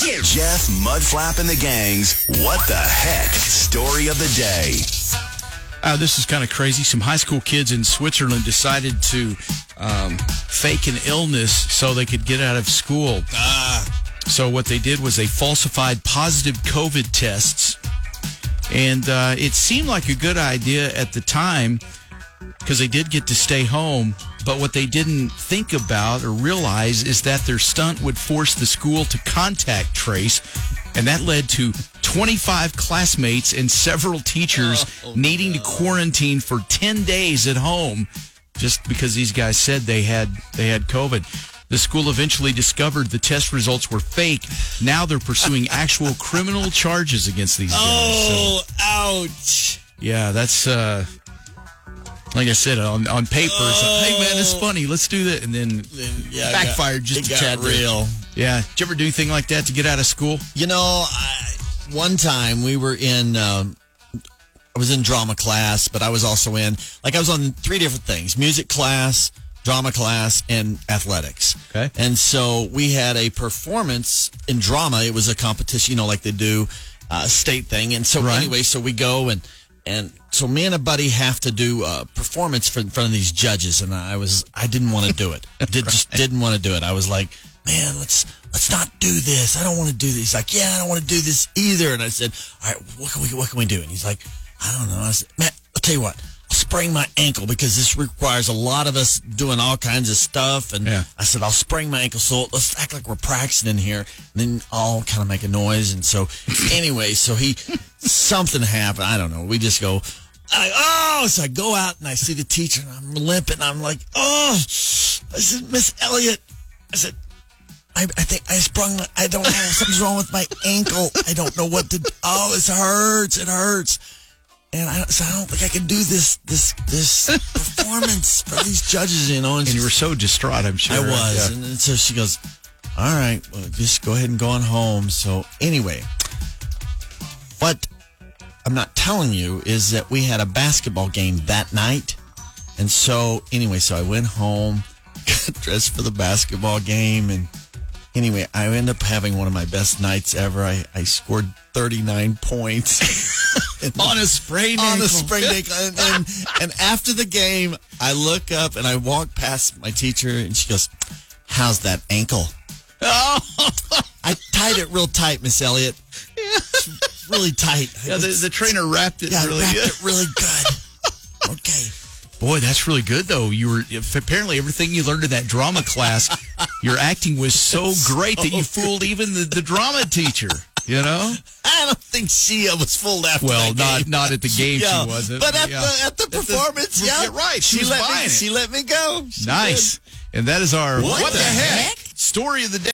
Jeff Mudflap and the Gang's What the Heck Story of the Day. Uh, this is kind of crazy. Some high school kids in Switzerland decided to um, fake an illness so they could get out of school. So what they did was they falsified positive COVID tests, and uh, it seemed like a good idea at the time because they did get to stay home. But what they didn't think about or realize is that their stunt would force the school to contact trace, and that led to 25 classmates and several teachers needing to quarantine for 10 days at home just because these guys said they had they had COVID. The school eventually discovered the test results were fake. Now they're pursuing actual criminal charges against these guys. So- Oh, ouch. yeah, that's uh like I said on on paper. It's like, hey man, it's funny. Let's do that, and then Yeah, backfired got- just a got real. Yeah. Did you ever do anything like that to get out of school? You know, I, one time we were in, um, I was in drama class, but I was also in, like, I was on three different things music class, drama class, and athletics. Okay. And so we had a performance in drama. It was a competition, you know, like they do uh, state thing. And so, Right. anyway, so we go and, and so me and a buddy have to do a performance for, in front of these judges, and I was I didn't want to do it. Did, Just didn't want to do it. I was like, man, let's let's not do this. I don't want to do this. He's like, yeah, I don't want to do this either. And I said, all right, what can we what can we do? And he's like, I don't know. I said, man, I'll tell you what. I'll sprain my ankle because this requires a lot of us doing all kinds of stuff. And Yeah. I said, I'll sprain my ankle. So let's act like we're practicing in here. And then I'll kind of make a noise. And so, anyway, so he, something happened. I don't know. We just go, I, oh, so I go out and I see the teacher and I'm limping. I'm like, oh, I said, Miss Elliott, I said, I, I think I sprung, my, I don't know, something's wrong with my ankle. I don't know what to, oh, it hurts. It hurts. And I, so I don't think I can do this, this, this performance for these judges, you know. And you were so distraught, I'm sure. I was. Yeah. And then so she goes, All right, well, just go ahead and go on home. So, anyway, what I'm not telling you is that we had a basketball game that night. And so, anyway, so I went home, got dressed for the basketball game. And anyway, I ended up having one of my best nights ever. I, I scored 39 points. On a sprained on ankle. a sprained ankle. And, and, and after the game, I look up and I walk past my teacher, and she goes, "How's that ankle?" Oh. I tied it real tight, Miss Elliott. It's really tight. Yeah, the, the trainer wrapped it yeah, really wrapped good. it really good. Okay. Boy, that's really good though. You were if apparently everything you learned in that drama class, your acting was so great that you fooled even the, the drama teacher. You know? I don't think she uh, was fooled after Well, that not game. not at the game Yeah, she wasn't. but at yeah. the at the performance, yeah, yeah, right, she was let me. it. She let me go. She Nice. And that is our What the heck? story of the day.